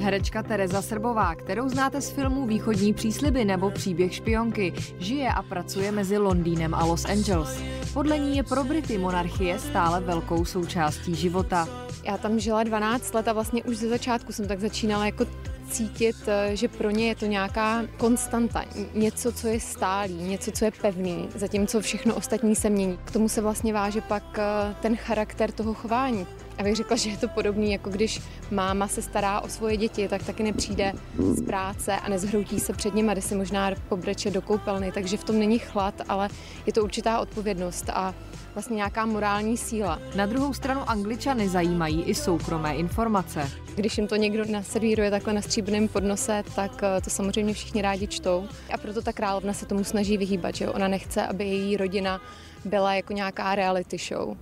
Herečka Tereza Srbová, kterou znáte z filmů Východní přísliby nebo Příběh špionky, žije a pracuje mezi Londýnem a Los Angeles. Podle ní je pro Brity monarchie stále velkou součástí života. Já tam žila 12 let a vlastně už ze začátku jsem tak začínala jako cítit, eh, že pro ně je to nějaká konstanta, něco, co je stálý, něco, co je pevný, zatímco všechno ostatní se mění. K tomu se vlastně váže pak eh, ten charakter toho chování. A bych řekla, že je to podobný, jako když máma se stará o svoje děti, tak taky nepřijde z práce a nezhroutí se před nimi, kde si možná pobreče do koupelny. Takže v tom není chlad, ale je to určitá odpovědnost a vlastně nějaká morální síla. Na druhou stranu angličany zajímají i soukromé informace. Když jim to někdo naservíruje takhle na stříbrném podnose, tak eh, to samozřejmě všichni rádi čtou. A proto ta královna se tomu snaží vyhýbat, že ona nechce, aby její rodina byla jako nějaká reality show.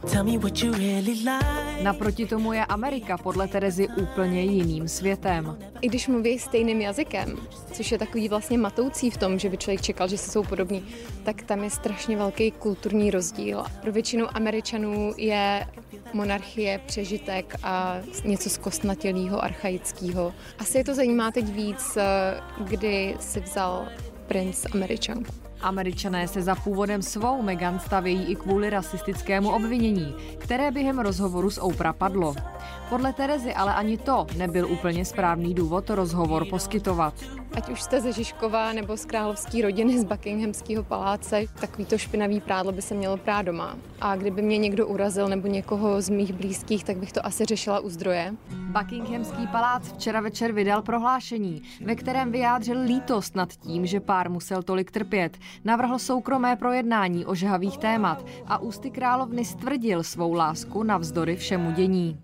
Naproti tomu je Amerika podle Terezy úplně jiným světem. I když mluví stejným jazykem, což je takový vlastně matoucí v tom, že by člověk čekal, že si jsou podobní, tak tam je strašně velký kulturní rozdíl. Pro většinu Američanů je monarchie přežitek a něco zkostnatělého, archaického. Asi je to zajímá teď víc, eh, kdy si vzal princ Američanku. Američané se za původem svou Meghan stavějí i kvůli rasistickému obvinění, které během rozhovoru s Oprah padlo. Podle Terezy ale ani to nebyl úplně správný důvod rozhovor poskytovat. Ať už jste ze Žižkova nebo z královské rodiny z Buckinghamského paláce, takovýto špinavý prádlo by se mělo prát doma. A kdyby mě někdo urazil nebo někoho z mých blízkých, tak bych to asi řešila u zdroje. Buckinghamský palác včera večer vydal prohlášení, ve kterém vyjádřil lítost nad tím, že pár musel tolik trpět. Navrhl soukromé projednání o žhavých témat a ústy královny stvrdil svou lásku navzdory všemu dění.